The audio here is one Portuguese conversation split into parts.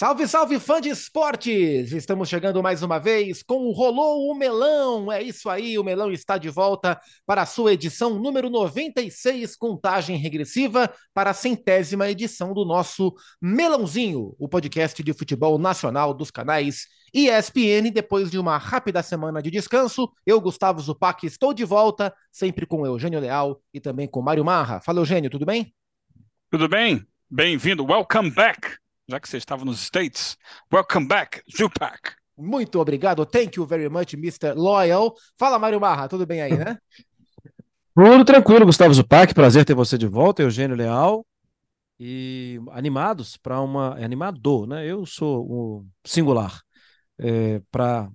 Salve, salve, fã de esportes! Estamos chegando mais uma vez com o Rolou o Melão. É isso aí, o Melão está de volta para a sua edição número 96, contagem regressiva para a centésima edição do nosso Melãozinho, o podcast de futebol nacional dos canais ESPN. Depois de uma rápida semana de descanso, eu, Gustavo Zupac, estou de volta, sempre com Eugênio Leal e também com Mário Marra. Fala, Eugênio, tudo bem? Tudo bem? Bem-vindo, welcome back! Já que você estava nos States. Welcome back, Zupac. Muito obrigado. Thank you very much, Mr. Loyal. Fala, Mário Marra, tudo bem aí, né? Tudo tranquilo, Gustavo Zupac. Prazer ter você de volta, Eugênio Leal. E animados para uma. É animador, né? Eu sou o singular. É, para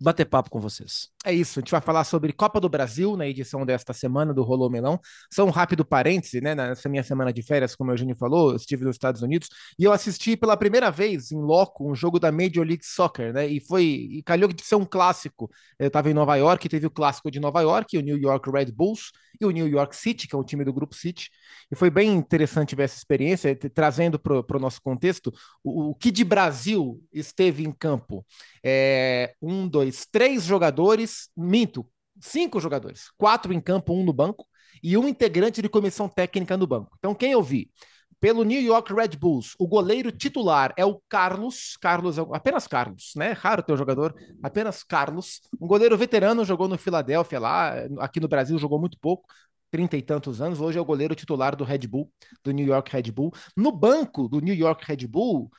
bater papo com vocês. É isso, a gente vai falar sobre Copa do Brasil na edição desta semana do Rolô Melão. Só um rápido parêntese, né? Nessa minha semana de férias, como o Eugênio falou, eu estive nos Estados Unidos e eu assisti pela primeira vez em loco um jogo da Major League Soccer, né? E foi, e calhou de ser um clássico. Eu estava em Nova York, teve o clássico de Nova York, o New York Red Bulls e o New York City, que é o time do Grupo City. E foi bem interessante ver essa experiência, trazendo para o nosso contexto o, o, que de Brasil esteve em campo. É, um, dois, três jogadores, minto, cinco jogadores, quatro em campo, um no banco, e um integrante de comissão técnica no banco. Então, quem eu vi? Pelo New York Red Bulls, o goleiro titular é o Carlos. Carlos, é apenas Carlos, né? Raro ter um jogador, apenas Carlos. Um goleiro veterano, jogou no Filadélfia lá, aqui no Brasil jogou muito pouco, trinta e tantos anos. Hoje é o goleiro titular do Red Bull, do New York Red Bull. No banco do New York Red Bull,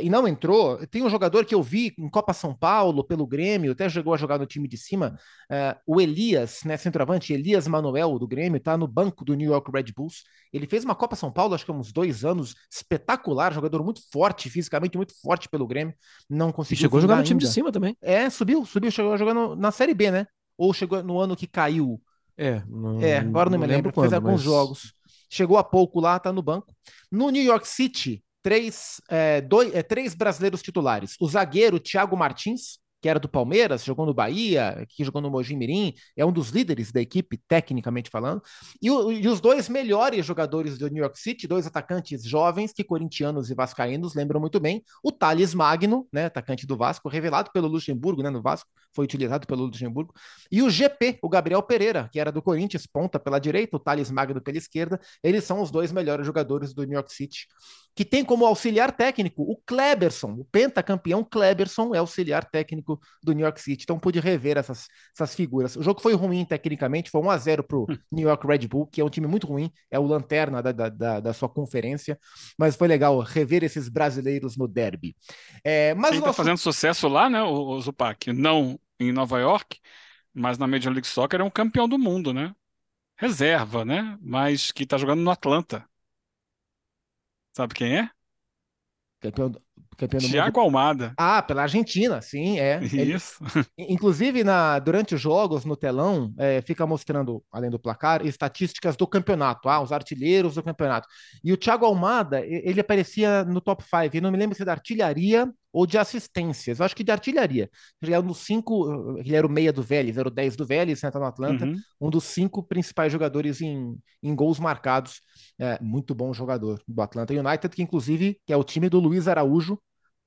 e não entrou. Tem um jogador que eu vi em Copa São Paulo, pelo Grêmio, até chegou a jogar no time de cima, uh, o Elias, né, centroavante, Elias Manuel, do Grêmio, tá no banco do New York Red Bulls. Ele fez uma Copa São Paulo, acho que há uns dois anos, espetacular, jogador muito forte, fisicamente muito forte pelo Grêmio. Não conseguiu. E chegou a jogar no time de cima também. É, subiu, subiu, chegou a jogar no, na Série B, né? Ou chegou no ano que caiu. É, não, é agora não, não me lembro, lembro quando, fez alguns mas... jogos. Chegou há pouco lá, tá no banco. No New York City, três, é, dois, é, três brasileiros titulares. O zagueiro Thiago Martins, que era do Palmeiras, jogou no Bahia, que jogou no Mogi Mirim, é um dos líderes da equipe, tecnicamente falando. E, o, e, os dois melhores jogadores do New York City, dois atacantes jovens, que corintianos e vascaínos lembram muito bem, o Thales Magno, né, atacante do Vasco, revelado pelo Luxemburgo, né, no Vasco, foi utilizado pelo Luxemburgo, e o GP, o Gabriel Pereira, que era do Corinthians, ponta pela direita, o Thales Magno pela esquerda, eles são os dois melhores jogadores do New York City que tem como auxiliar técnico o Kleberson, o pentacampeão Kleberson é auxiliar técnico do New York City. Então pude rever essas, essas figuras. O jogo foi ruim tecnicamente, foi 1 a 0 para o. New York Red Bull, que é um time muito ruim, é o lanterna da, da, da sua conferência, mas foi legal rever esses brasileiros no derby. É, mas Quem está nosso... fazendo sucesso lá, né, o, o Zupac, não em Nova York, mas na Major League Soccer é um campeão do mundo, né? Reserva, né? Mas que está jogando no Atlanta. Sabe quem é? Campeão, do- campeão do mundo. Thiago Almada. Ah, pela Argentina, sim, é. Ele, Isso. inclusive, na, durante os jogos, no telão, é, fica mostrando, além do placar, estatísticas do campeonato, ah, os artilheiros do campeonato. E o Thiago Almada, ele aparecia no top 5, eu não me lembro se é da artilharia ou de assistências. Eu acho que de artilharia. Ele era um dos cinco, ele era o meia do Vélez, era o 10 do Vélez, senta no Atlanta, uhum. um dos cinco principais jogadores em, em gols marcados. É, muito bom jogador do Atlanta United, que inclusive que é o time do Luiz Araújo,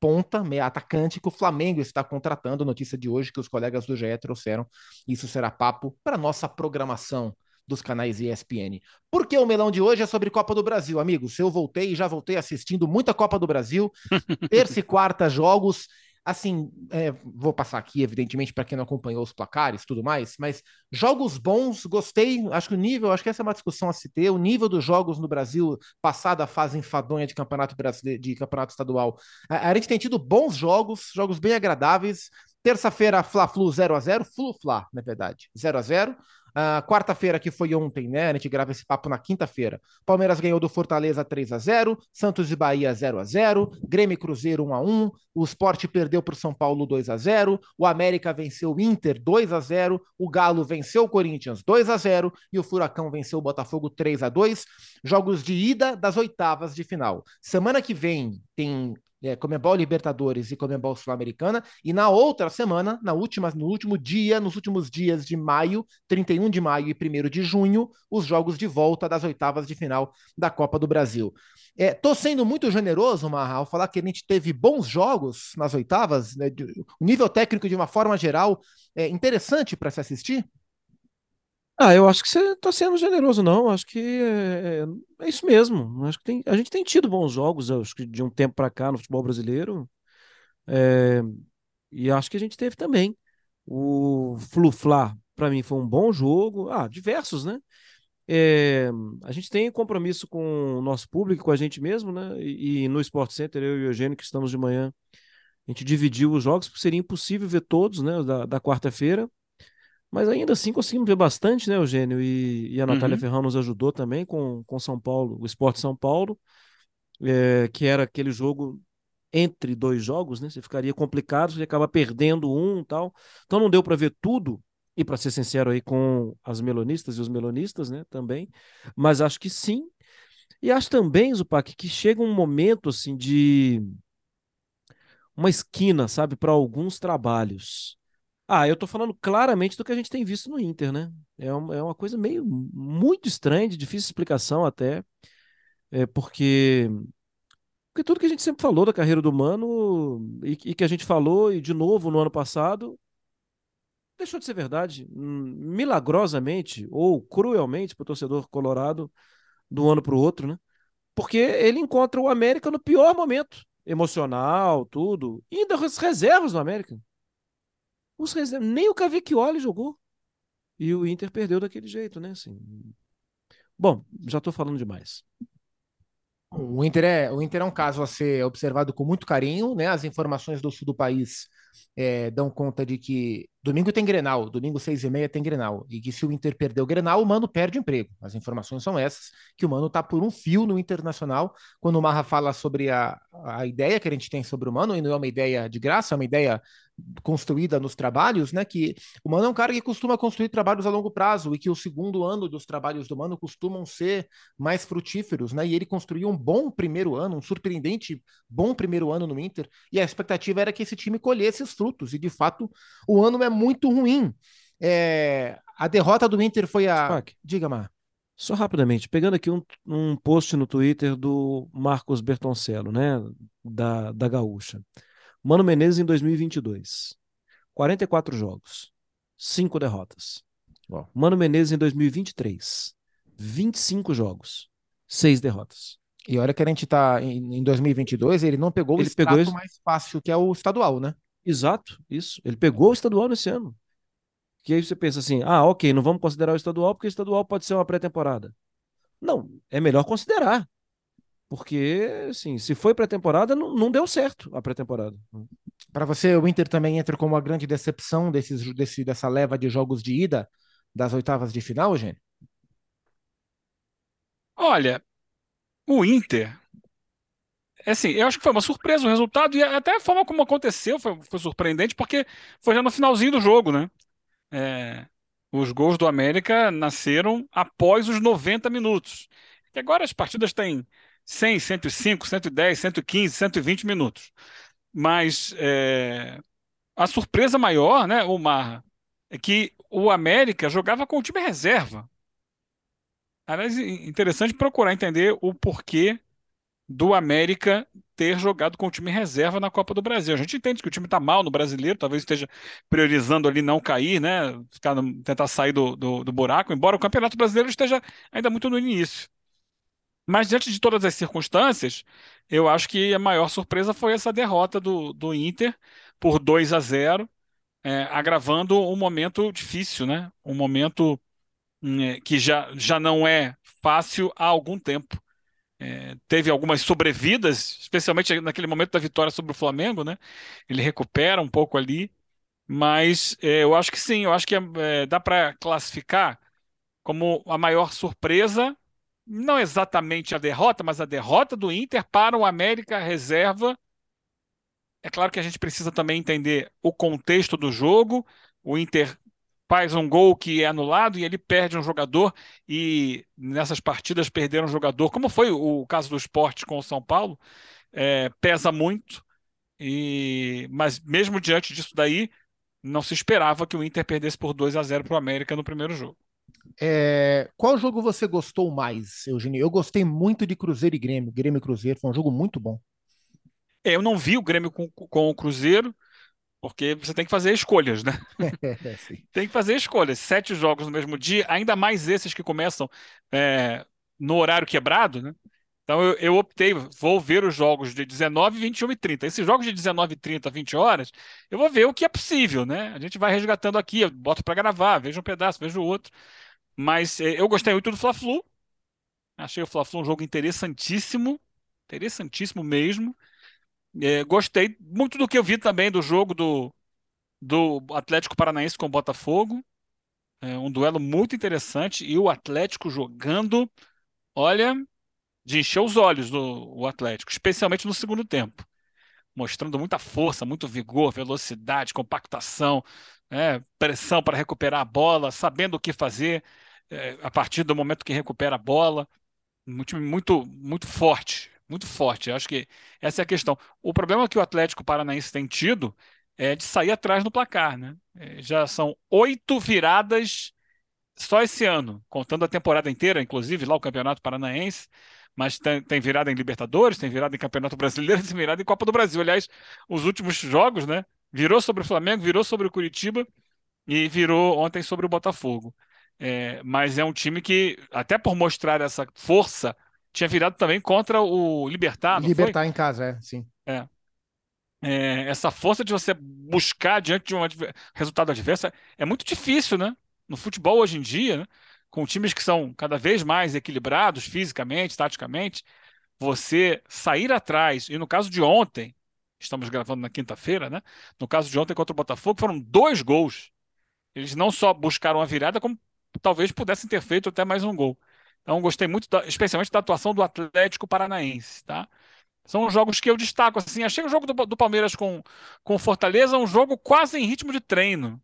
ponta, meia atacante, que o Flamengo está contratando. Notícia de hoje que os colegas do GE trouxeram. Isso será papo para nossa programação dos canais ESPN. Porque o melão de hoje é sobre Copa do Brasil, amigos. Eu voltei e já voltei assistindo muita Copa do Brasil, terça e quarta jogos. Assim, é, vou passar aqui, evidentemente, para quem não acompanhou os placares tudo mais, mas jogos bons, gostei. Acho que o nível, acho que essa é uma discussão a se ter. O nível dos jogos no Brasil, passada a fase enfadonha de campeonato brasileiro, de campeonato estadual, a, a gente tem tido bons jogos, jogos bem agradáveis. Terça-feira, Fla-Flu 0x0, Flu-Fla, na verdade, 0x0. Uh, Quarta-feira, que foi ontem, né? A gente grava esse papo na quinta-feira. Palmeiras ganhou do Fortaleza 3 a 0 Santos e Bahia 0 a 0 Grêmio e Cruzeiro 1 a 1 O Sport perdeu para o São Paulo 2 a 0 O América venceu o Inter 2 a 0 O Galo venceu o Corinthians 2 a 0 E o Furacão venceu o Botafogo 3 a 2 Jogos de ida das oitavas de final. Semana que vem tem é, Comebol Libertadores e Comebol Sul-Americana, e na outra semana, na última, no último dia, nos últimos dias de maio, 31 de maio e 1 de junho, os jogos de volta das oitavas de final da Copa do Brasil. É, tô sendo muito generoso, Marra, ao falar que a gente teve bons jogos nas oitavas, né, o nível técnico de uma forma geral é interessante para se assistir? Ah, eu acho que você está sendo generoso, não. Acho que é, é isso mesmo. Acho que tem, a gente tem tido bons jogos, acho que de um tempo para cá no futebol brasileiro. É, e acho que a gente teve também. O Flu-Fla, para mim, foi um bom jogo. Ah, diversos, né? É, a gente tem compromisso com o nosso público, com a gente mesmo, né? E, e no Sport Center, eu e o Eugênio, que estamos de manhã, a gente dividiu os jogos, porque seria impossível ver todos, né? Da, da quarta-feira. Mas ainda assim conseguimos ver bastante, né, Eugênio? E, e a Natália uhum. Ferrão nos ajudou também com, com São Paulo, o Esporte São Paulo, é, que era aquele jogo entre dois jogos, né? Você ficaria complicado, você acaba perdendo um e tal. Então não deu para ver tudo, e para ser sincero aí com as melonistas e os melonistas, né, também. Mas acho que sim. E acho também, Zupac, que chega um momento assim de uma esquina, sabe, para alguns trabalhos. Ah, eu tô falando claramente do que a gente tem visto no Inter, né? É uma, é uma coisa meio muito estranha, de difícil explicação até, é porque porque tudo que a gente sempre falou da carreira do Mano e, e que a gente falou e de novo no ano passado deixou de ser verdade, hum, milagrosamente ou cruelmente para o torcedor colorado de um ano para o outro, né? Porque ele encontra o América no pior momento emocional, tudo, e ainda as reservas do América. Os reservas, nem o Cavicchioli jogou. E o Inter perdeu daquele jeito, né? Assim. Bom, já estou falando demais. O Inter, é, o Inter é um caso a ser observado com muito carinho, né? As informações do sul do país é, dão conta de que domingo tem Grenal, domingo seis e meia tem Grenal, e que se o Inter perder o Grenal, o Mano perde o emprego. As informações são essas, que o Mano tá por um fio no Internacional. Quando o Marra fala sobre a, a ideia que a gente tem sobre o Mano, e não é uma ideia de graça, é uma ideia construída nos trabalhos, né? Que o Mano é um cara que costuma construir trabalhos a longo prazo e que o segundo ano dos trabalhos do Mano costumam ser mais frutíferos, né? E ele construiu um bom primeiro ano, um surpreendente bom primeiro ano no Inter, e a expectativa era que esse time colhesse os frutos, e de fato o ano é muito ruim. É... A derrota do Inter foi a. Diga, Mar. Só rapidamente, pegando aqui um, um post no Twitter do Marcos Bertoncello, né? Da, da Gaúcha. Mano Menezes em 2022. 44 jogos, 5 derrotas. Mano Menezes em 2023. 25 jogos, 6 derrotas. E olha que a gente tá em, 2022, ele não pegou ele o pegou esse... mais fácil, que é o estadual, né? Exato, isso. Ele pegou o estadual nesse ano. Que aí você pensa assim: ah, ok, não vamos considerar o estadual porque o estadual pode ser uma pré-temporada. Não, é melhor considerar. Porque, assim, se foi pré-temporada, não, não deu certo a pré-temporada. Para você, o Inter também entra como uma grande decepção desses, desse, dessa leva de jogos de ida das oitavas de final, gente? Olha, o Inter, é assim, eu acho que foi uma surpresa o resultado e até a forma como aconteceu foi, foi surpreendente, porque foi já no finalzinho do jogo, né? É, os gols do América nasceram após os 90 minutos. E agora as partidas têm 100, 105, 110, 115, 120 minutos. Mas é, a surpresa maior, né, Omar, é que o América jogava com o time reserva. Aliás, interessante procurar entender o porquê do América ter jogado com o time reserva na Copa do Brasil. A gente entende que o time está mal no brasileiro, talvez esteja priorizando ali não cair, né? Ficar, tentar sair do, do, do buraco, embora o Campeonato Brasileiro esteja ainda muito no início. Mas diante de todas as circunstâncias, eu acho que a maior surpresa foi essa derrota do, do Inter por 2 a 0, é, agravando um momento difícil, né? Um momento hum, é, que já, já não é fácil há algum tempo. É, teve algumas sobrevidas, especialmente naquele momento da vitória sobre o Flamengo, né? Ele recupera um pouco ali, mas é, eu acho que sim, eu acho que é, dá para classificar como a maior surpresa não exatamente a derrota, mas a derrota do Inter para o América reserva. É claro que a gente precisa também entender o contexto do jogo. O Inter faz um gol que é anulado e ele perde um jogador e nessas partidas perderam um jogador, como foi o caso do esporte com o São Paulo, é, pesa muito. E mas mesmo diante disso daí, não se esperava que o Inter perdesse por 2 a 0 para o América no primeiro jogo. É, qual jogo você gostou mais, Eugênio? Eu gostei muito de Cruzeiro e Grêmio. Grêmio e Cruzeiro foi um jogo muito bom. É, eu não vi o Grêmio com, com o Cruzeiro, porque você tem que fazer escolhas, né? É, tem que fazer escolhas. Sete jogos no mesmo dia, ainda mais esses que começam é, no horário quebrado, né? Então eu, eu, optei, vou ver os jogos de 19, 21 e 30. Esses jogos de 19, 30, 20 horas, eu vou ver o que é possível, né? A gente vai resgatando aqui, eu boto para gravar, vejo um pedaço, vejo outro. Mas é, eu gostei muito do Fla-Flu. Achei o Fla-Flu um jogo interessantíssimo, interessantíssimo mesmo. É, gostei muito do que eu vi também do jogo do, do Atlético Paranaense com o Botafogo. É um duelo muito interessante e o Atlético jogando, olha, de encher os olhos do Atlético, especialmente no segundo tempo, mostrando muita força, muito vigor, velocidade, compactação, é, pressão para recuperar a bola, sabendo o que fazer é, a partir do momento que recupera a bola. Um time muito, muito forte, muito forte. Eu acho que essa é a questão. O problema que o Atlético Paranaense tem tido é de sair atrás no placar, né? É, já são oito viradas só esse ano, contando a temporada inteira, inclusive lá o Campeonato Paranaense, mas tem, tem virada em Libertadores, tem virada em Campeonato Brasileiro, tem virada em Copa do Brasil. Aliás, os últimos jogos, né? Virou sobre o Flamengo, virou sobre o Curitiba e virou ontem sobre o Botafogo. É, mas é um time que, até por mostrar essa força tinha virado também contra o Libertar, Libertar foi? em casa, é, sim. É. é. essa força de você buscar diante de um resultado adverso é muito difícil, né? No futebol hoje em dia, né? Com times que são cada vez mais equilibrados fisicamente, taticamente, você sair atrás, e no caso de ontem, estamos gravando na quinta-feira, né? No caso de ontem contra o Botafogo, foram dois gols. Eles não só buscaram a virada, como talvez pudessem ter feito até mais um gol. Então, gostei muito, da, especialmente da atuação do Atlético Paranaense, tá? São os jogos que eu destaco, assim. Achei o jogo do, do Palmeiras com, com Fortaleza um jogo quase em ritmo de treino.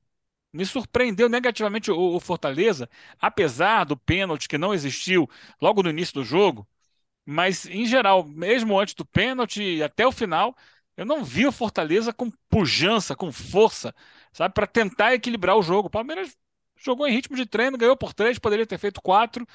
Me surpreendeu negativamente o, o Fortaleza, apesar do pênalti que não existiu logo no início do jogo. Mas, em geral, mesmo antes do pênalti até o final, eu não vi o Fortaleza com pujança, com força, sabe, para tentar equilibrar o jogo. O Palmeiras jogou em ritmo de treino, ganhou por três, poderia ter feito quatro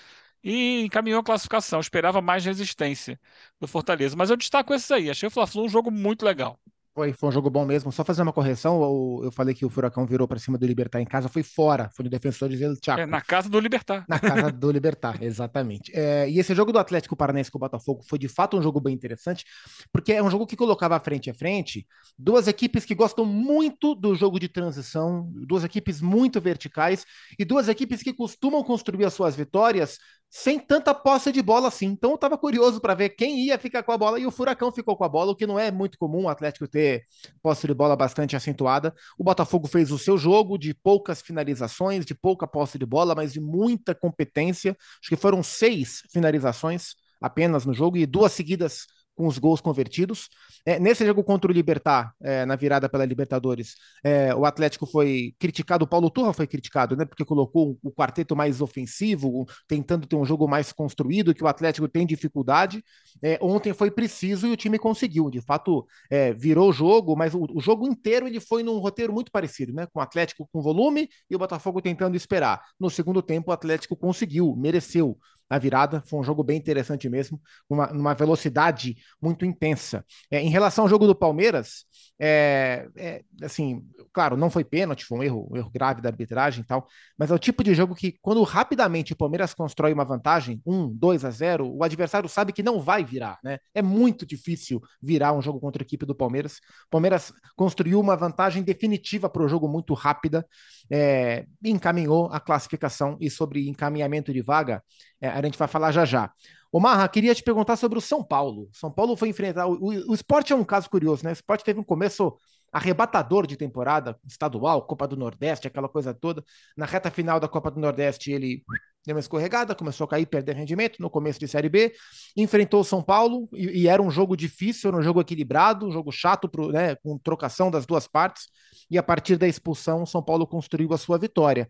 e encaminhou a classificação. Esperava mais resistência do Fortaleza. Mas eu destaco esses aí. Achei o Fla-Flu um jogo muito legal. Foi, foi um jogo bom mesmo. Só fazer uma correção, eu, eu falei que o Furacão virou para cima do Libertar em casa, foi fora, foi no defensor de Chaco. É, na casa do Libertar. Na casa do Libertar, exatamente. É, e esse jogo do Atlético Paranaense com o Botafogo foi de fato um jogo bem interessante, porque é um jogo que colocava frente a frente duas equipes que gostam muito do jogo de transição, duas equipes muito verticais e duas equipes que costumam construir as suas vitórias sem tanta posse de bola assim. Então eu estava curioso para ver quem ia ficar com a bola e o Furacão ficou com a bola, o que não é muito comum o Atlético ter posse de bola bastante acentuada. O Botafogo fez o seu jogo de poucas finalizações, de pouca posse de bola, mas de muita competência. Acho que foram seis finalizações apenas no jogo e duas seguidas com os gols convertidos. É, nesse jogo contra o Libertar, é, na virada pela Libertadores, é, o Atlético foi criticado, o Paulo Turra foi criticado, né? Porque colocou o quarteto mais ofensivo, tentando ter um jogo mais construído, que o Atlético tem dificuldade. É, ontem foi preciso e o time conseguiu. De fato, é, virou o jogo, mas o, o, jogo inteiro ele foi num roteiro muito parecido, né? Com o Atlético com volume e o Botafogo tentando esperar. No segundo tempo, o Atlético conseguiu, mereceu a virada. Foi um jogo bem interessante mesmo, uma, uma velocidade muito intensa. É, em relação ao jogo do Palmeiras, é, é, assim, claro, não foi pênalti, foi um erro, um erro grave da arbitragem e tal, mas é o tipo de jogo que, quando rapidamente o Palmeiras constrói uma vantagem, 1, 2 a 0, o adversário sabe que não vai virar, né? É muito difícil virar um jogo contra a equipe do Palmeiras. Palmeiras construiu uma vantagem definitiva para o jogo muito rápida, é, encaminhou a classificação e sobre encaminhamento de vaga, é, a gente vai falar já já. Ô Marra, queria te perguntar sobre o São Paulo. São Paulo foi enfrentar. O, o, o esporte é um caso curioso, né? O esporte teve um começo arrebatador de temporada, estadual, Copa do Nordeste, aquela coisa toda. Na reta final da Copa do Nordeste, ele deu uma escorregada, começou a cair, perder rendimento no começo de Série B, enfrentou o São Paulo e, e, era um jogo difícil, era um jogo equilibrado, um jogo chato, pro, né, com trocação das duas partes, e a partir da expulsão, o São Paulo construiu a sua vitória.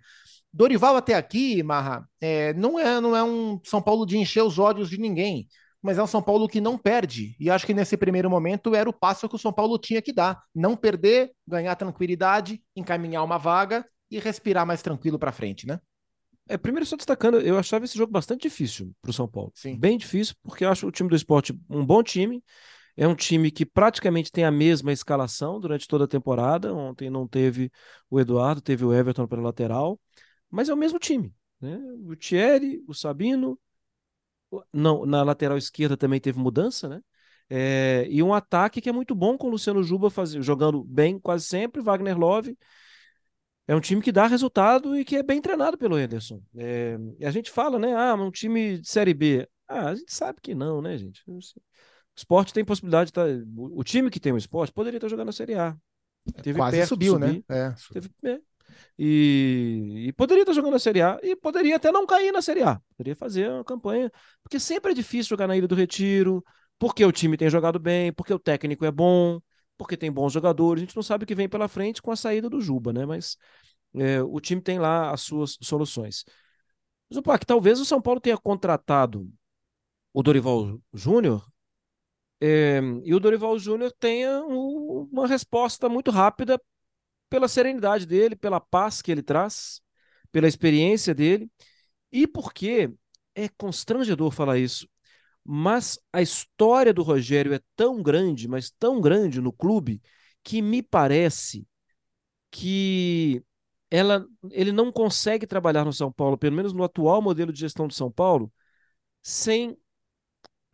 Dorival até aqui, Marra, é, não, é, não é um São Paulo de encher os olhos de ninguém, mas é um São Paulo que não perde. E acho que nesse primeiro momento era o passo que o São Paulo tinha que dar: não perder, ganhar tranquilidade, encaminhar uma vaga e respirar mais tranquilo para frente, né? É, primeiro, só destacando, eu achava esse jogo bastante difícil para o São Paulo. Sim. Bem difícil, porque eu acho o time do esporte um bom time. É um time que praticamente tem a mesma escalação durante toda a temporada. Ontem não teve o Eduardo, teve o Everton pela lateral, mas é o mesmo time. Né? O Thierry, o Sabino. Não, na lateral esquerda também teve mudança, né? É, e um ataque que é muito bom com o Luciano Juba faz, jogando bem quase sempre, Wagner Love é um time que dá resultado e que é bem treinado pelo Henderson. É, a gente fala, né? Ah, um time de Série B. Ah, a gente sabe que não, né, gente? O esporte tem possibilidade de tá, O time que tem o esporte poderia estar jogando na Série A. Teve Quase subiu, né? É. Teve, é. E, e, poderia estar jogando na Série A e poderia até não cair na Série A. Poderia fazer uma campanha. Porque sempre é difícil jogar na Ilha do Retiro, porque o time tem jogado bem, porque o técnico é bom porque tem bons jogadores, a gente não sabe o que vem pela frente com a saída do Juba, né? Mas é, o time tem lá as suas soluções. Zupac, talvez o São Paulo tenha contratado o Dorival Júnior é, e o Dorival Júnior tenha um, uma resposta muito rápida pela serenidade dele, pela paz que ele traz, pela experiência dele e porque é constrangedor falar isso. Mas a história do Rogério é tão grande, mas tão grande no clube, que me parece que ela, ele não consegue trabalhar no São Paulo, pelo menos no atual modelo de gestão do São Paulo, sem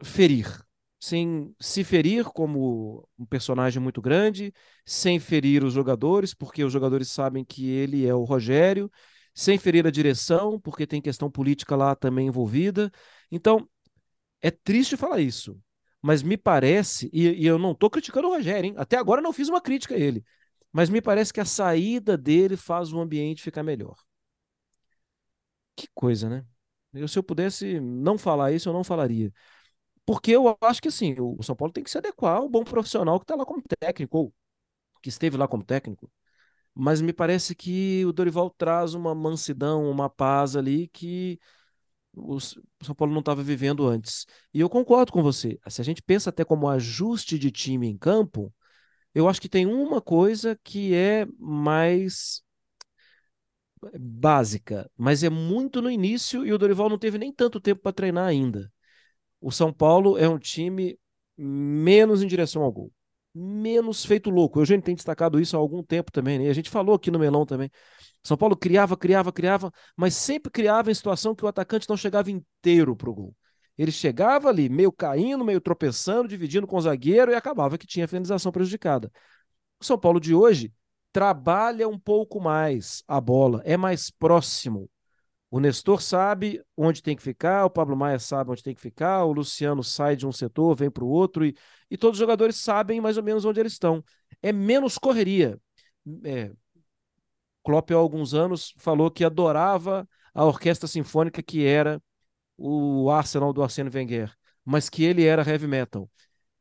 ferir, sem se ferir como um personagem muito grande, sem ferir os jogadores, porque os jogadores sabem que ele é o Rogério, sem ferir a direção, porque tem questão política lá também envolvida. Então, é triste falar isso, mas me parece, e, e eu não estou criticando o Rogério, hein? até agora não fiz uma crítica a ele, mas me parece que a saída dele faz o ambiente ficar melhor. Que coisa, né? Eu, se eu pudesse não falar isso, eu não falaria. Porque eu acho que assim, o São Paulo tem que se adequar ao bom profissional que está lá como técnico, ou que esteve lá como técnico. Mas me parece que o Dorival traz uma mansidão, uma paz ali que o São Paulo não estava vivendo antes. E eu concordo com você. Se a gente pensa até como ajuste de time em campo, eu acho que tem uma coisa que é mais básica, mas é muito no início e o Dorival não teve nem tanto tempo para treinar ainda. O São Paulo é um time menos em direção ao gol, menos feito louco. Eu já tenho destacado isso há algum tempo também, né? A gente falou aqui no Melão também. São Paulo criava, criava, criava, mas sempre criava em situação que o atacante não chegava inteiro para o gol. Ele chegava ali, meio caindo, meio tropeçando, dividindo com o zagueiro e acabava que tinha a finalização prejudicada. O São Paulo de hoje trabalha um pouco mais a bola, é mais próximo. O Nestor sabe onde tem que ficar, o Pablo Maia sabe onde tem que ficar, o Luciano sai de um setor, vem para o outro, e, e todos os jogadores sabem mais ou menos onde eles estão. É menos correria. É, Klopp, há alguns anos, falou que adorava a orquestra sinfônica que era o Arsenal do Arsene Wenger, mas que ele era heavy metal.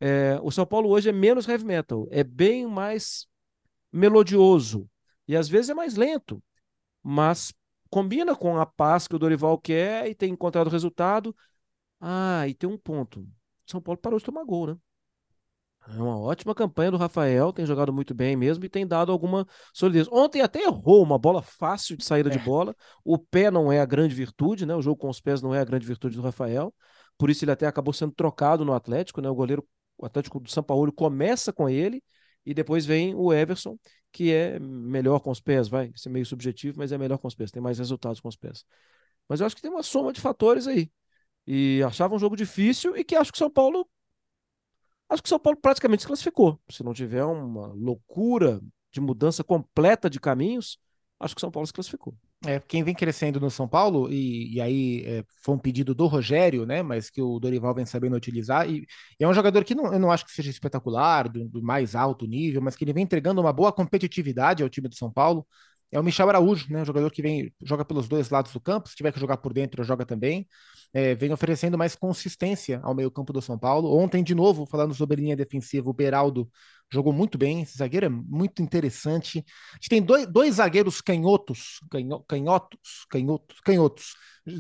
É, o São Paulo hoje é menos heavy metal, é bem mais melodioso e às vezes é mais lento, mas combina com a paz que o Dorival quer e tem encontrado resultado. Ah, e tem um ponto. São Paulo parou de tomar gol, né? É uma ótima campanha do Rafael, tem jogado muito bem mesmo e tem dado alguma solidez. Ontem até errou uma bola fácil de saída é. de bola. O pé não é a grande virtude, né? O jogo com os pés não é a grande virtude do Rafael. Por isso ele até acabou sendo trocado no Atlético, né? O goleiro o Atlético do São Paulo começa com ele e depois vem o Everson, que é melhor com os pés, vai, isso é meio subjetivo, mas é melhor com os pés, tem mais resultados com os pés. Mas eu acho que tem uma soma de fatores aí. E achava um jogo difícil e que acho que São Paulo Acho que São Paulo praticamente se classificou. Se não tiver uma loucura de mudança completa de caminhos, acho que São Paulo se classificou. É, quem vem crescendo no São Paulo, e, e aí é, foi um pedido do Rogério, né? Mas que o Dorival vem sabendo utilizar, e, e é um jogador que não, eu não acho que seja espetacular, do, do, mais alto nível, mas que ele vem entregando uma boa competitividade ao time do São Paulo. É o Michel Araújo, né? Um jogador que vem, joga pelos dois lados do campo, se tiver que jogar por dentro, joga também. É, vem oferecendo mais consistência ao meio-campo do São Paulo. Ontem, de novo, falando sobre linha defensiva, o Beraldo jogou muito bem. Esse zagueiro é muito interessante. A gente tem dois, dois zagueiros canhotos, canho, canhotos, canhotos, canhotos.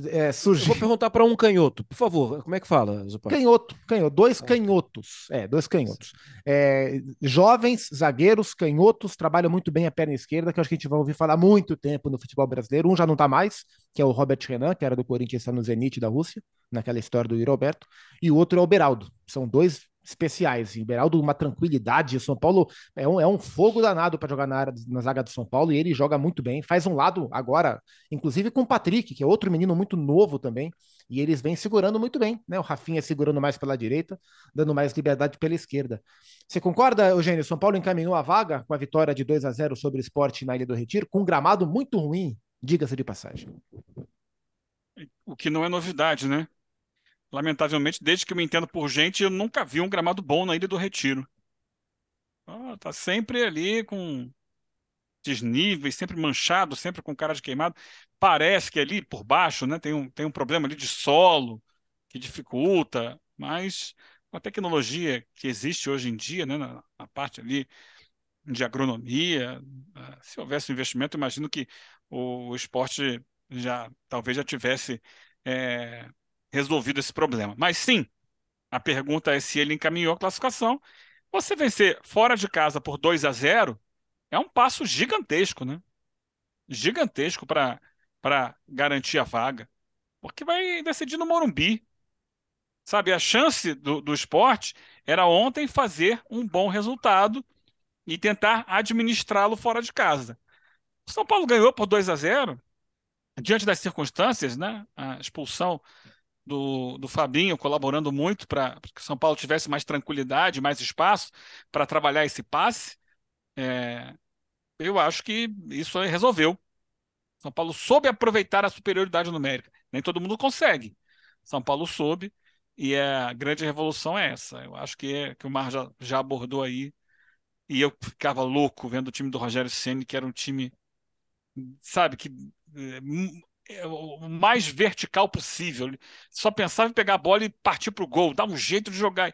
É, surgi... vou perguntar para um canhoto, por favor. Como é que fala, Zupar? Canhoto, canhoto, dois ah. canhotos. É, dois canhotos. É, jovens zagueiros canhotos trabalham muito bem a perna esquerda, que eu acho que a gente vai ouvir falar muito tempo no futebol brasileiro. Um já não está mais, que é o Robert Renan, que era do Corinthians, está no Zenit da Rússia, naquela história do Yuri Alberto, e o outro é o Beraldo. São dois especiais. O Beraldo, uma tranquilidade. O São Paulo é um, é um fogo danado para jogar na, área, na zaga do São Paulo e ele joga muito bem. Faz um lado agora, inclusive com o Patrick, que é outro menino muito novo também. E eles vêm segurando muito bem, né? O Rafinha segurando mais pela direita, dando mais liberdade pela esquerda. Você concorda, Eugênio? São Paulo encaminhou a vaga com a vitória de 2 a 0 sobre o esporte na Ilha do Retiro, com um gramado muito ruim, diga-se de passagem. O que não é novidade, né? Lamentavelmente, desde que eu me entendo por gente, eu nunca vi um gramado bom na Ilha do Retiro. Ah, tá sempre ali com desníveis, sempre manchado, sempre com cara de queimado. Parece que ali por baixo, né, tem um, tem um problema ali de solo que dificulta, mas com a tecnologia que existe hoje em dia, né, na, na parte ali de agronomia, ah, se houvesse investimento, imagino que o, o esporte já talvez já tivesse é, resolvido esse problema. Mas sim, a pergunta é se ele encaminhou a classificação. Você vencer fora de casa por 2 a 0 é um passo gigantesco, né? Gigantesco para garantir a vaga. Porque vai decidir no Morumbi. Sabe, a chance do, do esporte era ontem fazer um bom resultado e tentar administrá-lo fora de casa. O São Paulo ganhou por 2 a 0 diante das circunstâncias, né? A expulsão do, do Fabinho colaborando muito para que São Paulo tivesse mais tranquilidade, mais espaço para trabalhar esse passe, é, eu acho que isso resolveu. São Paulo soube aproveitar a superioridade numérica. Nem todo mundo consegue. São Paulo soube, e a grande revolução é essa. Eu acho que, é, que o Mar já, já abordou aí. E eu ficava louco vendo o time do Rogério Ceni, que era um time, sabe, que é, é, o mais vertical possível. Só pensava em pegar a bola e partir para o gol, dar um jeito de jogar.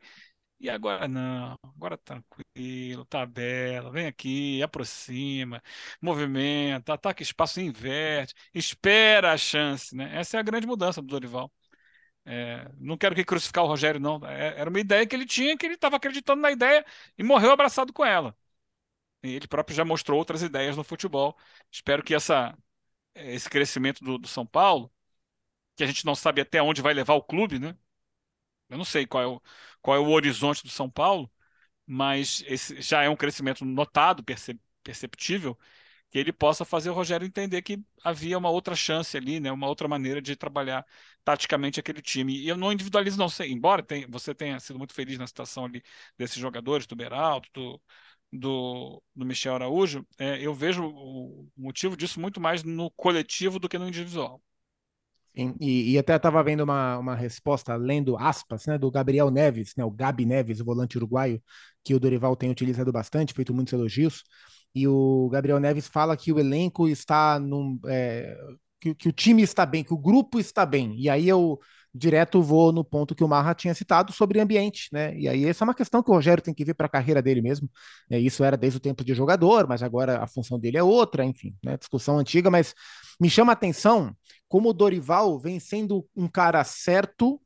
E agora não, agora tranquilo, tabela, vem aqui, aproxima, movimenta, ataca espaço, inverte, espera a chance, né? Essa é a grande mudança do Dorival. É, não quero que crucificar o Rogério, não. É, era uma ideia que ele tinha, que ele estava acreditando na ideia e morreu abraçado com ela. E ele próprio já mostrou outras ideias no futebol. Espero que essa esse crescimento do, do, São Paulo, que a gente não sabe até onde vai levar o clube, né? Eu não sei qual é o, qual é o horizonte do São Paulo, mas esse já é um crescimento notado, perceptível, que ele possa fazer o Rogério entender que havia uma outra chance ali, né? Uma outra maneira de trabalhar taticamente aquele time. E eu não individualizo, não sei, embora tenha, você tenha sido muito feliz na situação ali desses jogadores, do Beraldo, do, do, do Michel Araújo, é, eu vejo o motivo disso muito mais no coletivo do que no individual. E, e até estava vendo uma, uma resposta, lendo aspas, né, do Gabriel Neves, né, o Gabi Neves, o volante uruguaio, que o Dorival tem utilizado bastante, feito muitos elogios, e o Gabriel Neves fala que o elenco está num. É, que, que, o time está bem, que o grupo está bem. E aí eu direto vou no ponto que o Marra tinha citado sobre ambiente, né? E aí essa é uma questão que o Rogério tem que ver para a carreira dele mesmo. É, isso era desde o tempo de jogador, mas agora a função dele é outra, enfim, né? Discussão antiga, mas me chama a atenção como o Dorival vem sendo um cara certo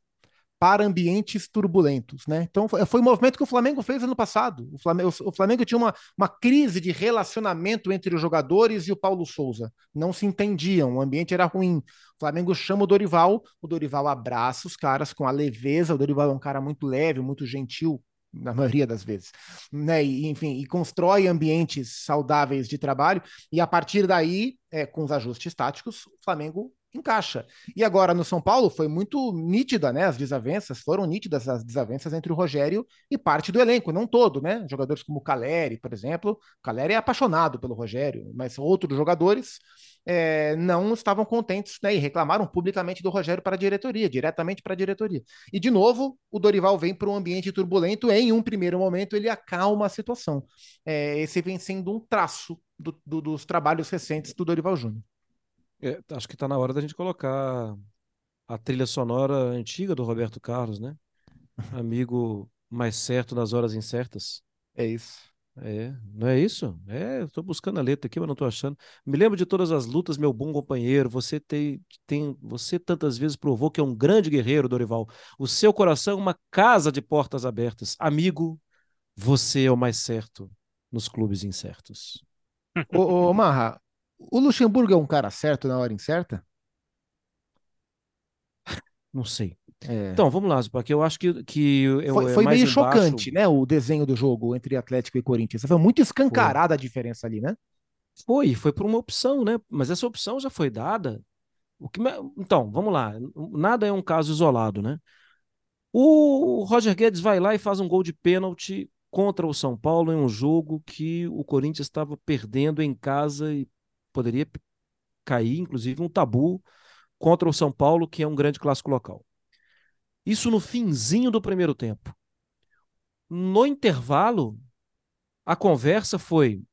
para ambientes turbulentos, né? Então foi o movimento que o Flamengo fez ano passado. O Flamengo, o Flamengo tinha uma, uma crise de relacionamento entre os jogadores e o Paulo Souza. Não se entendiam, o ambiente era ruim. O Flamengo chama o Dorival, o Dorival abraça os caras com a leveza. O Dorival é um cara muito leve, muito gentil, na maioria das vezes, né? E, enfim, e constrói ambientes saudáveis de trabalho, e a partir daí, é, com os ajustes táticos, o Flamengo encaixa. E agora no São Paulo foi muito nítida, né? As desavenças foram nítidas as desavenças entre o Rogério e parte do elenco, não todo, né? Jogadores como o Caleri, por exemplo. O Caleri é apaixonado pelo Rogério, mas outros jogadores é, não estavam contentes né, e reclamaram publicamente do Rogério para a diretoria, diretamente para a diretoria. E, de novo, o Dorival vem para um ambiente turbulento. Em um primeiro momento, ele acalma a situação. É, esse vem sendo um traço do, do, dos trabalhos recentes do Dorival Júnior. É, acho que está na hora da gente colocar a trilha sonora antiga do Roberto Carlos, né? Amigo mais certo nas horas incertas. É isso. É, não é isso? É, eu tô buscando a letra aqui, mas não tô achando. Me lembro de todas as lutas, meu bom companheiro. Você tem, tem, você tantas vezes provou que é um grande guerreiro, Dorival. O seu coração é uma casa de portas abertas. Amigo, você é o mais certo nos clubes incertos. ô, ô Marra, o Luxemburgo é um cara certo na hora incerta? Não sei. É. Então, vamos lá, porque eu acho que, que eu, foi, foi meio embaixo... chocante, né? O desenho do jogo entre Atlético e Corinthians. Foi muito escancarada foi. a diferença ali, né? Foi, foi por uma opção, né? Mas essa opção já foi dada. O que... Então, vamos lá. Nada é um caso isolado, né? O Roger Guedes vai lá e faz um gol de pênalti contra o São Paulo em um jogo que o Corinthians estava perdendo em casa e poderia cair, inclusive, um tabu contra o São Paulo, que é um grande clássico local. Isso no finzinho do primeiro tempo. No intervalo, a conversa foi,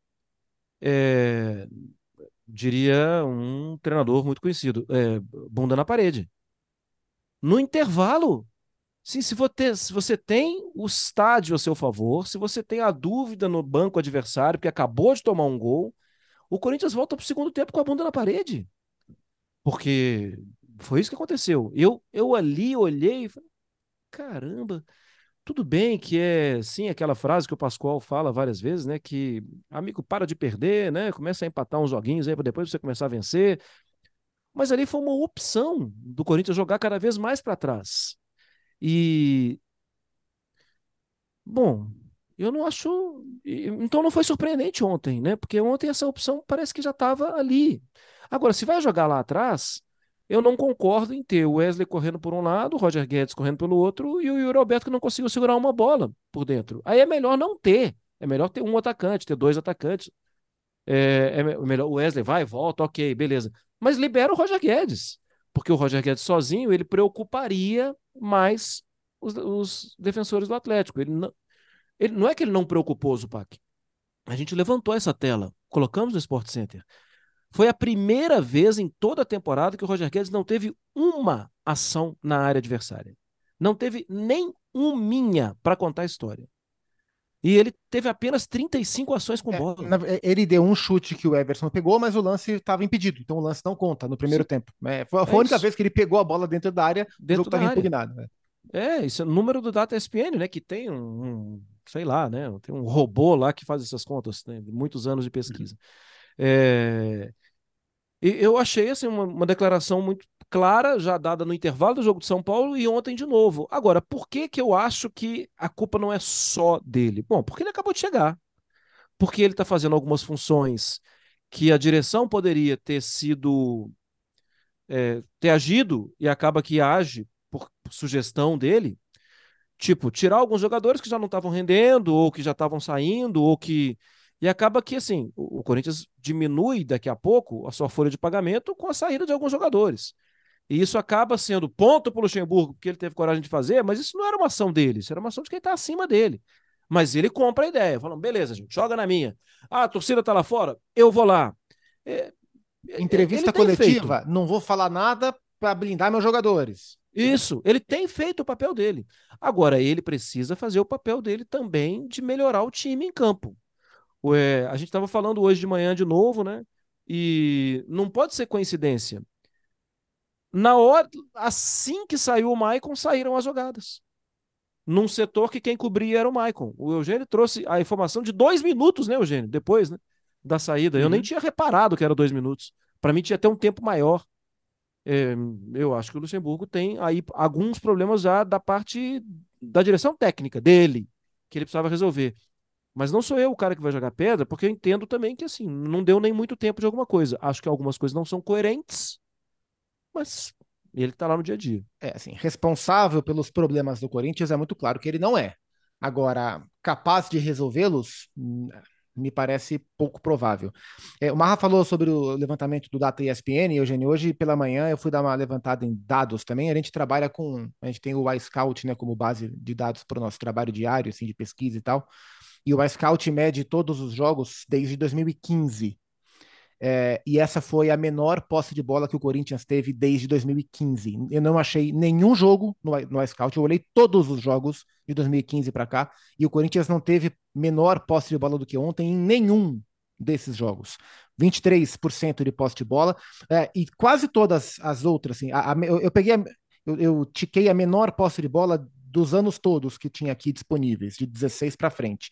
é, diria um treinador muito conhecido, é, bunda na parede. No intervalo, sim, se você, se você tem o estádio a seu favor, se você tem a dúvida no banco adversário, porque acabou de tomar um gol, o Corinthians volta para o segundo tempo com a bunda na parede. Porque foi isso que aconteceu. Eu, eu ali olhei e falei, caramba, tudo bem que é, sim, aquela frase que o Pascoal fala várias vezes, né? Que, amigo, para de perder, né? Começa a empatar uns joguinhos aí para depois você começar a vencer. Mas ali foi uma opção do Corinthians jogar cada vez mais para trás. E. Bom, eu não acho. Então não foi surpreendente ontem, né? Porque ontem essa opção parece que já estava ali. Agora, se vai jogar lá atrás, eu não concordo em ter o Wesley correndo por um lado, o Roger Guedes correndo pelo outro e o Yuri Alberto que não conseguiu segurar uma bola por dentro. Aí é melhor não ter. É melhor ter um atacante, ter dois atacantes. É, é melhor o Wesley vai, volta, ok, beleza. Mas libera o Roger Guedes, porque o Roger Guedes sozinho ele preocuparia mais os, os defensores do Atlético. Ele não, ele, não é que ele não preocupou o Zupac. A gente levantou essa tela, colocamos no Sport Center. Foi a primeira vez em toda a temporada que o Roger Guedes não teve uma ação na área adversária. Não teve nem um minha para contar a história. E ele teve apenas 35 ações com é, bola. É, ele deu um chute que o Everson pegou, mas o lance estava impedido. Então o lance não conta no primeiro Sim. tempo. É, foi, foi a única vez que ele pegou a bola dentro da área, dentro o jogo estava impugnado. Né? É, isso é o número do Data SPN, né? Que tem um, um, sei lá, né? Tem um robô lá que faz essas contas, né? muitos anos de pesquisa. É... E eu achei assim, uma, uma, declaração muito clara, já dada no intervalo do jogo de São Paulo e ontem de novo. Agora, por que, que eu acho que a culpa não é só dele? Bom, porque ele acabou de chegar. Porque ele está fazendo algumas funções que a direção poderia ter sido. É, ter agido e acaba que age por, por sugestão dele. Tipo, tirar alguns jogadores que já não estavam rendendo, ou que já estavam saindo, ou que e acaba que, assim, o, Corinthians diminui daqui a pouco a sua folha de pagamento com a saída de alguns jogadores. E isso acaba sendo ponto para o Luxemburgo, porque ele teve coragem de fazer, mas isso não era uma ação dele, isso era uma ação de quem está acima dele. Mas ele compra a ideia, falando, beleza, gente, joga na minha. Ah, a torcida está lá fora, eu vou lá. É, é Entrevista coletiva, não vou falar nada para blindar meus jogadores. Isso, ele tem feito o papel dele. Agora, ele precisa fazer o papel dele também de melhorar o time em campo. É, a gente estava falando hoje de manhã de novo, né? E não pode ser coincidência. Na hora, assim que saiu o Maicon, saíram as jogadas. Num setor que quem cobria era o Maicon. O Eugênio trouxe a informação de dois minutos, né, Eugênio? Depois, né? Da saída. Uhum. Eu nem uhum. tinha reparado que era dois minutos. Para mim tinha até um tempo maior. É, eu acho que o Luxemburgo tem aí alguns problemas já da parte da direção técnica dele, que ele precisava resolver. Mas não sou eu o cara que vai jogar pedra, porque eu entendo também que assim, não deu nem muito tempo de alguma coisa. Acho que algumas coisas não são coerentes. mas ele está lá no dia a dia. É, assim, responsável pelos problemas do Corinthians é muito claro que ele não é. Agora, capaz de resolvê-los, hum, me parece pouco provável. É, o Marra falou sobre o levantamento do Data ESPN, Eugênio. Hoje pela manhã eu fui dar uma levantada em dados também. A gente trabalha com. A gente tem o iScout né, como base de dados para o nosso trabalho diário, assim, de pesquisa e tal. E o iScout mede todos os jogos desde 2015. É, e essa foi a menor posse de bola que o Corinthians teve desde 2015. Eu não achei nenhum jogo no, no iScout, eu olhei todos os jogos de 2015 para cá, e o Corinthians não teve menor posse de bola do que ontem em nenhum desses jogos. 23% de posse de bola, é, e quase todas as outras, assim, a, a, eu, eu, peguei, a, eu, eu tiquei a menor posse de bola dos anos todos que tinha aqui disponíveis, de 16 para frente.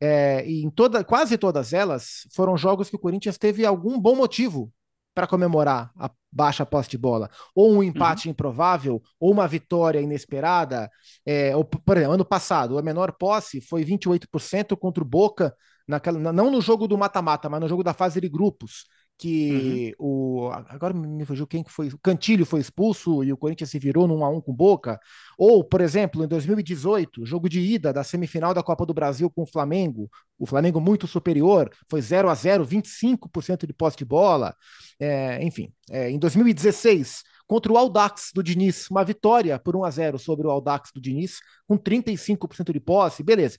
É, e em toda, quase todas elas foram jogos que o Corinthians teve algum bom motivo para comemorar a baixa posse de bola, ou um empate uhum. improvável, ou uma vitória inesperada. É, ou, por exemplo, ano passado, a menor posse foi 28% contra o Boca, naquela, não no jogo do mata-mata, mas no jogo da fase de grupos que uhum. o agora me fugiu quem que foi, o Cantilho foi expulso e o Corinthians se virou num a um com Boca, ou por exemplo, em 2018, jogo de ida da semifinal da Copa do Brasil com o Flamengo, o Flamengo muito superior, foi 0 a 0, 25% de posse de bola, é, enfim, é, em 2016 contra o Aldax do Diniz, uma vitória por 1 a 0 sobre o Aldax do Diniz, com 35% de posse, beleza.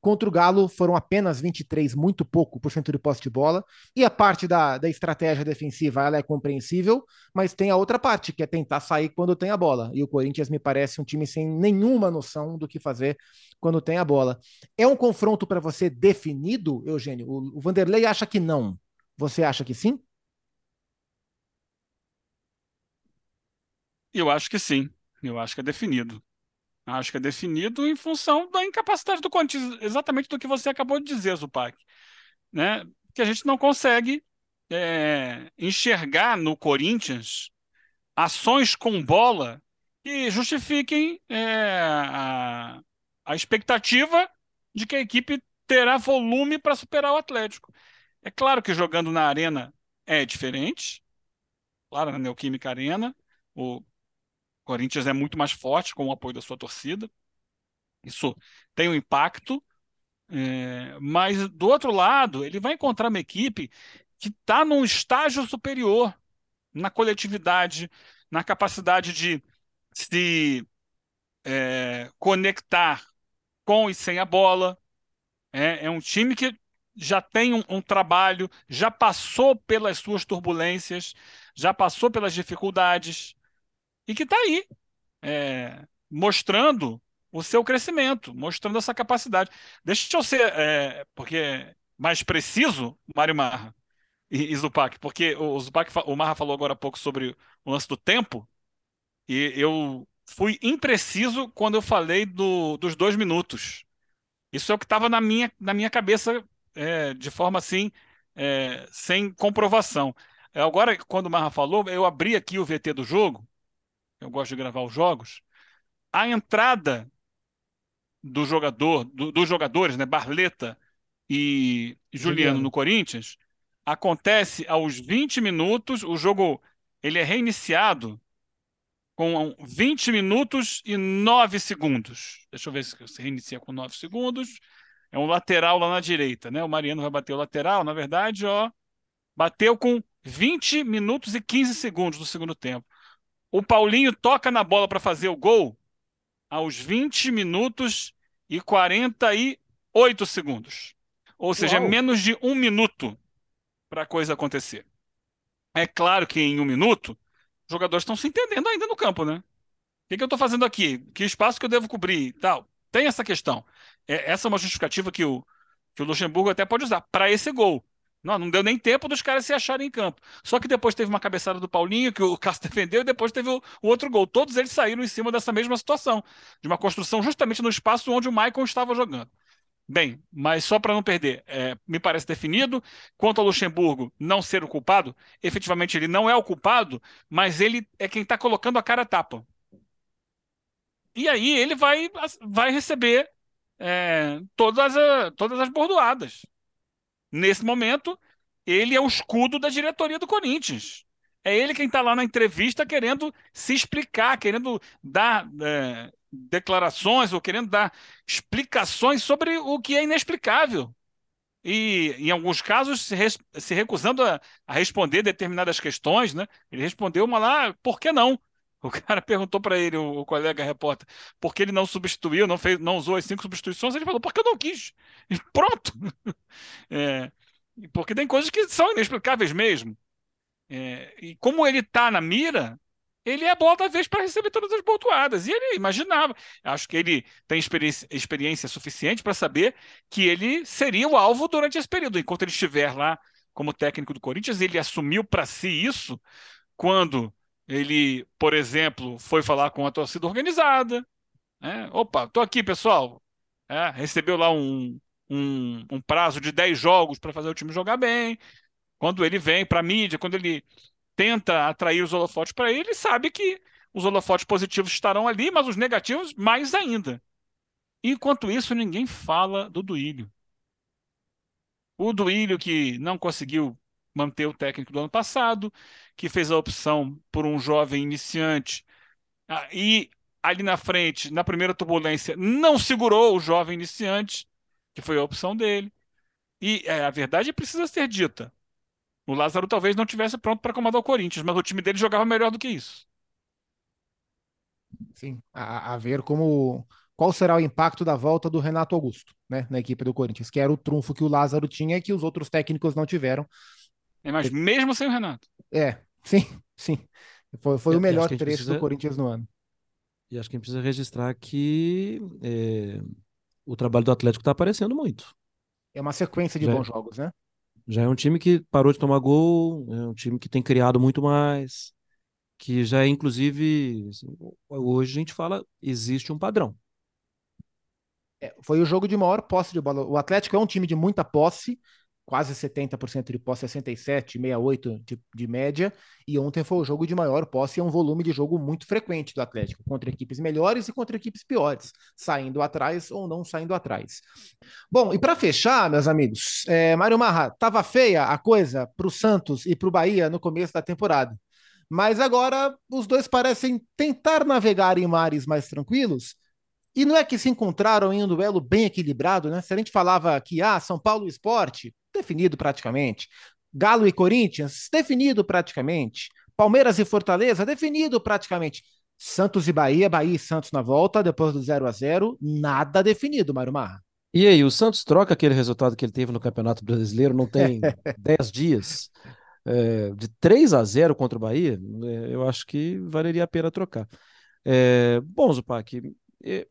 Contra o Galo foram apenas 23, muito pouco por cento de posse de bola. E a parte da, da estratégia defensiva ela é compreensível, mas tem a outra parte, que é tentar sair quando tem a bola. E o Corinthians me parece um time sem nenhuma noção do que fazer quando tem a bola. É um confronto para você definido, Eugênio? O, o Vanderlei acha que não. Você acha que sim? Eu acho que sim. Eu acho que é definido. Acho que é definido em função da incapacidade do Corinthians, exatamente do que você acabou de dizer, Zupac. Né? Que a gente não consegue é, enxergar no Corinthians ações com bola que justifiquem é, a, a expectativa de que a equipe terá volume para superar o Atlético. É claro que jogando na arena é diferente, claro, na Neoquímica Arena, o Corinthians é muito mais forte com o apoio da sua torcida. Isso tem um impacto. É, mas do outro lado, ele vai encontrar uma equipe que está num estágio superior na coletividade, na capacidade de se é, conectar com e sem a bola. É, é um time que já tem um, um, trabalho, já passou pelas suas turbulências, já passou pelas dificuldades e que está aí, é, mostrando o seu crescimento, mostrando essa capacidade. Deixa eu ser, é, porque mais preciso, Mário Marra e, e Zupac, porque o, Zupac, o Marra falou agora há pouco sobre o lance do tempo, e eu fui impreciso quando eu falei do, dos dois minutos. Isso é o que estava na minha, na minha cabeça é, de forma assim, é, sem comprovação. Agora, quando o Marra falou, eu abri aqui o VT do jogo, eu gosto de gravar os jogos, a entrada do jogador, do, dos jogadores, né, Barleta e Juliano, Juliano no Corinthians, acontece aos 20 minutos, o jogo ele é reiniciado com 20 minutos e 9 segundos. Deixa eu ver se reinicia com 9 segundos. É um lateral lá na direita, né? O Mariano vai bater o lateral, na verdade, ó, bateu com 20 minutos e 15 segundos do segundo tempo. O Paulinho toca na bola para fazer o gol aos 20 minutos e 48 segundos. Ou seja, Uau. menos de um minuto para a coisa acontecer. É claro que em um minuto, os jogadores estão se entendendo ainda no campo, né? O que, que eu estou fazendo aqui? Que espaço que eu devo cobrir? Tal. Tem essa questão. É, essa é uma justificativa que o, que o Luxemburgo até pode usar para esse gol. Não, não deu nem tempo dos caras se acharem em campo. Só que depois teve uma cabeçada do Paulinho, que o Cássio defendeu, e depois teve o, o, outro gol. Todos eles saíram em cima dessa mesma situação, de uma construção justamente no espaço onde o Michael estava jogando. Bem, mas só para não perder, é, me parece definido. Quanto ao Luxemburgo não ser o culpado, efetivamente ele não é o culpado, mas ele é quem está colocando a cara a tapa. E aí ele vai, vai receber é, todas, a, todas as bordoadas. Nesse momento, ele é o escudo da diretoria do Corinthians. É ele quem está lá na entrevista querendo se explicar, querendo dar é, declarações ou querendo dar explicações sobre o que é inexplicável. E, em alguns casos, se, res, se recusando a, a, responder determinadas questões, né? Ele respondeu uma lá, por que não? O cara perguntou para ele, o, colega repórter, por que ele não substituiu, não fez, não usou as cinco substituições? Ele falou, porque eu não quis. E pronto. É, porque tem coisas que são inexplicáveis mesmo. É, e como ele está na mira, ele é a bola da vez para receber todas as botoadas. E ele imaginava. Acho que ele tem experiência, experiência suficiente para saber que ele seria o alvo durante esse período. Enquanto ele estiver lá como técnico do Corinthians, ele assumiu para si isso quando ele, por exemplo, foi falar com a torcida organizada. Né? Opa, estou aqui, pessoal. É, recebeu lá um, um, um prazo de 10 jogos para fazer o time jogar bem. Quando ele vem para a mídia, quando ele tenta atrair os holofotes para ele, sabe que os holofotes positivos estarão ali, mas os negativos mais ainda. Enquanto isso, ninguém fala do Duílio. O Duílio que não conseguiu manter o técnico do ano passado, que fez a opção por um jovem iniciante ah, e ali na frente, na primeira turbulência, não segurou o jovem iniciante, que foi a opção dele. E é, a verdade precisa ser dita. O Lázaro talvez não tivesse pronto para comandar o Corinthians, mas o time dele jogava melhor do que isso. Sim, a, a ver como qual será o impacto da volta do Renato Augusto, né, na equipe do Corinthians, que era o trunfo que o Lázaro tinha e que os outros técnicos não tiveram. É, mas mesmo sem o Renato. É, sim, sim. Foi, foi o melhor trecho precisa... do Corinthians no ano. E acho que a gente precisa registrar que é, o trabalho do Atlético está aparecendo muito. É uma sequência de Já... bons jogos, né? Já é um time que parou de tomar gol, é um time que tem criado muito mais, que já é, inclusive, assim, hoje a gente fala, existe um padrão. É, foi o jogo de maior posse de bola. O Atlético é um time de muita posse, quase 70% de posse, 67, 68 de, de média, e ontem foi o jogo de maior posse e é um volume de jogo muito frequente do Atlético, contra equipes melhores e contra equipes piores, saindo atrás ou não saindo atrás. Bom, e para fechar, meus amigos, é, Mário Marra, tava feia a coisa para o Santos e para o Bahia no começo da temporada. Mas agora os dois parecem tentar navegar em mares mais tranquilos e não é que se encontraram em um duelo bem equilibrado, né? Se a gente falava que ah, São Paulo Esporte definido praticamente. Galo e Corinthians, definido praticamente. Palmeiras e Fortaleza, definido praticamente. Santos e Bahia, Bahia e Santos na volta, depois do 0 a 0 nada definido, Mário Marra. E aí, o Santos troca aquele resultado que ele teve no Campeonato Brasileiro, não tem 10 dias, é, de 3 a 0 contra o Bahia, é, eu acho que valeria a pena trocar. É, bom, Zupac, é,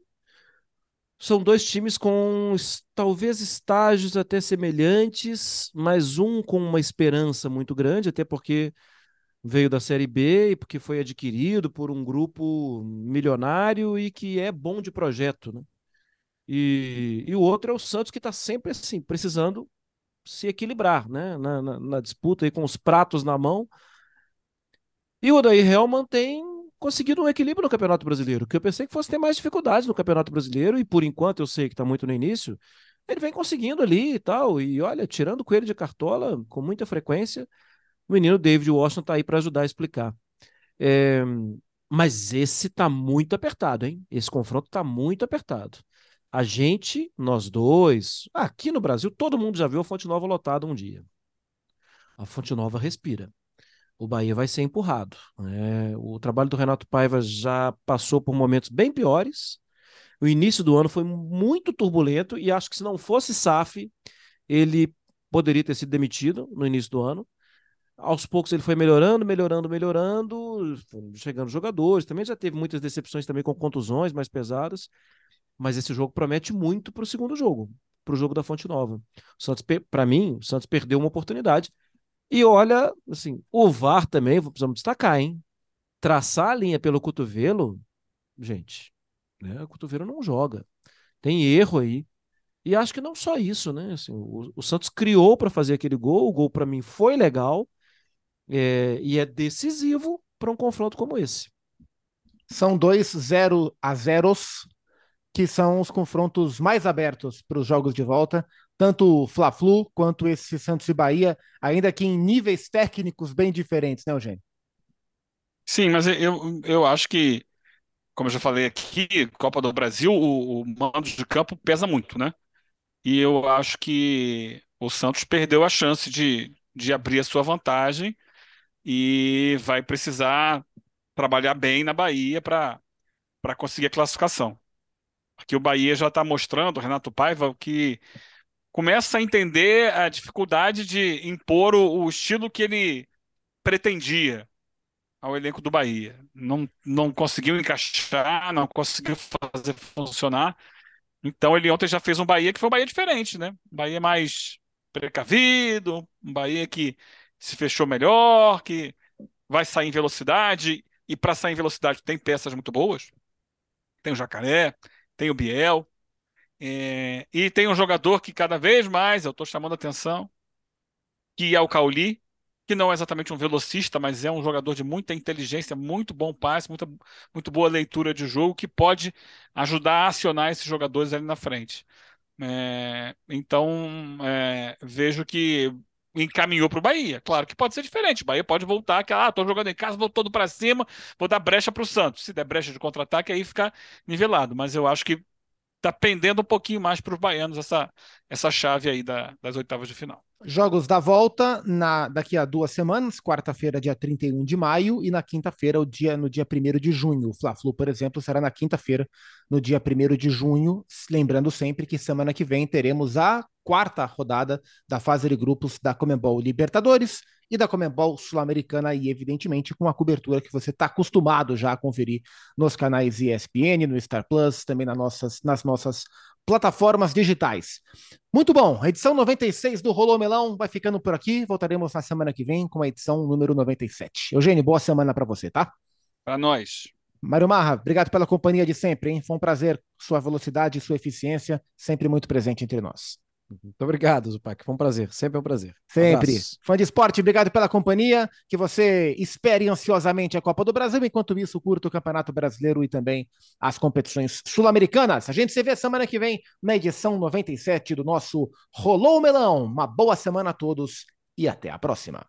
são dois times com talvez estágios até semelhantes, mas um com uma esperança muito grande, até porque veio da Série B e porque foi adquirido por um grupo milionário e que é bom de projeto, né? E, e o outro é o Santos que está sempre assim, precisando se equilibrar, né? Na, na, na disputa aí com os pratos na mão. E o Odair Helman tem conseguido um equilíbrio no Campeonato Brasileiro, que eu pensei que fosse ter mais dificuldades no Campeonato Brasileiro, e por enquanto eu sei que está muito no início, ele vem conseguindo ali e tal, e olha, tirando o coelho de cartola com muita frequência, o menino David Washington está aí para ajudar a explicar. É, mas esse está muito apertado, hein? Esse confronto está muito apertado. A gente, nós dois, aqui no Brasil, todo mundo já viu a Fonte Nova lotada um dia. A Fonte Nova respira o Bahia vai ser empurrado. Né? O trabalho do Renato Paiva já passou por momentos bem piores. O início do ano foi muito turbulento e acho que se não fosse SAF, ele poderia ter sido demitido no início do ano. Aos poucos ele foi melhorando, melhorando, melhorando, chegando jogadores. Também já teve muitas decepções também com contusões mais pesadas. Mas esse jogo promete muito para o segundo jogo, para o jogo da Fonte Nova. Santos, para mim, o Santos perdeu uma oportunidade e olha, assim, o VAR também, precisamos destacar, hein? Traçar a linha pelo cotovelo, gente, né? O cotovelo não joga. Tem erro aí. E acho que não só isso, né? Assim, o, o Santos criou para fazer aquele gol, o gol para mim foi legal é, e é decisivo para um confronto como esse. São dois 0 a zeros que são os confrontos mais abertos para os jogos de volta tanto o Fla-Flu quanto esse Santos e Bahia, ainda que em níveis técnicos bem diferentes, né, Eugênio? Sim, mas eu, eu acho que, como eu já falei aqui, Copa do Brasil, o, o mando de campo pesa muito, né? E eu acho que o Santos perdeu a chance de, de abrir a sua vantagem e vai precisar trabalhar bem na Bahia para conseguir a classificação. Porque o Bahia já está mostrando, Renato Paiva, que começa a entender a dificuldade de impor o, o estilo que ele pretendia ao elenco do Bahia. Não, não conseguiu encaixar, não conseguiu fazer funcionar. Então ele ontem já fez um Bahia que foi um Bahia diferente, né? Um Bahia mais precavido, um Bahia que se fechou melhor, que vai sair em velocidade, e para sair em velocidade tem peças muito boas. Tem o Jacaré, tem o Biel, é, e tem um jogador que cada vez mais eu estou chamando atenção, que é o Cauli, que não é exatamente um velocista, mas é um jogador de muita inteligência, muito bom passe, muita, muito boa leitura de jogo, que pode ajudar a acionar esses jogadores ali na frente. É, então, é, vejo que encaminhou para o Bahia. Claro que pode ser diferente. O Bahia pode voltar, que ah, estou jogando em casa, vou todo para cima, vou dar brecha para o Santos. Se der brecha de contra-ataque, aí fica nivelado. Mas eu acho que está pendendo um pouquinho mais para os baianos essa, essa chave aí da, das oitavas de final. Jogos da volta na, daqui a duas semanas, quarta-feira, dia 31 de maio, e na quinta-feira, dia, no dia 1 de junho. O Fla-Flu, por exemplo, será na quinta-feira, no dia 1 de junho. Lembrando sempre que semana que vem teremos a quarta rodada da fase de grupos da Comembol Libertadores e da Comembol Sul-Americana, e evidentemente com a cobertura que você está acostumado já a conferir nos canais ESPN, no Star Plus, também nas nossas, nas nossas plataformas digitais. Muito bom, a edição 96 do Rolô Melão vai ficando por aqui. Voltaremos na semana que vem com a edição número 97. Eugênio, boa semana para você, tá? Para nós. Mário Marra, obrigado pela companhia de sempre, hein? Foi um prazer. Sua velocidade e sua eficiência sempre muito presente entre nós. Muito obrigado, Zupac. Foi um prazer. Sempre é um prazer. Sempre. Um Fã de esporte, obrigado pela companhia. Que você espere ansiosamente a Copa do Brasil. Enquanto isso, curta o Campeonato Brasileiro e também as competições sul-americanas. A gente se vê semana que vem na edição 97 do nosso Rolou o Melão. Uma boa semana a todos e até a próxima.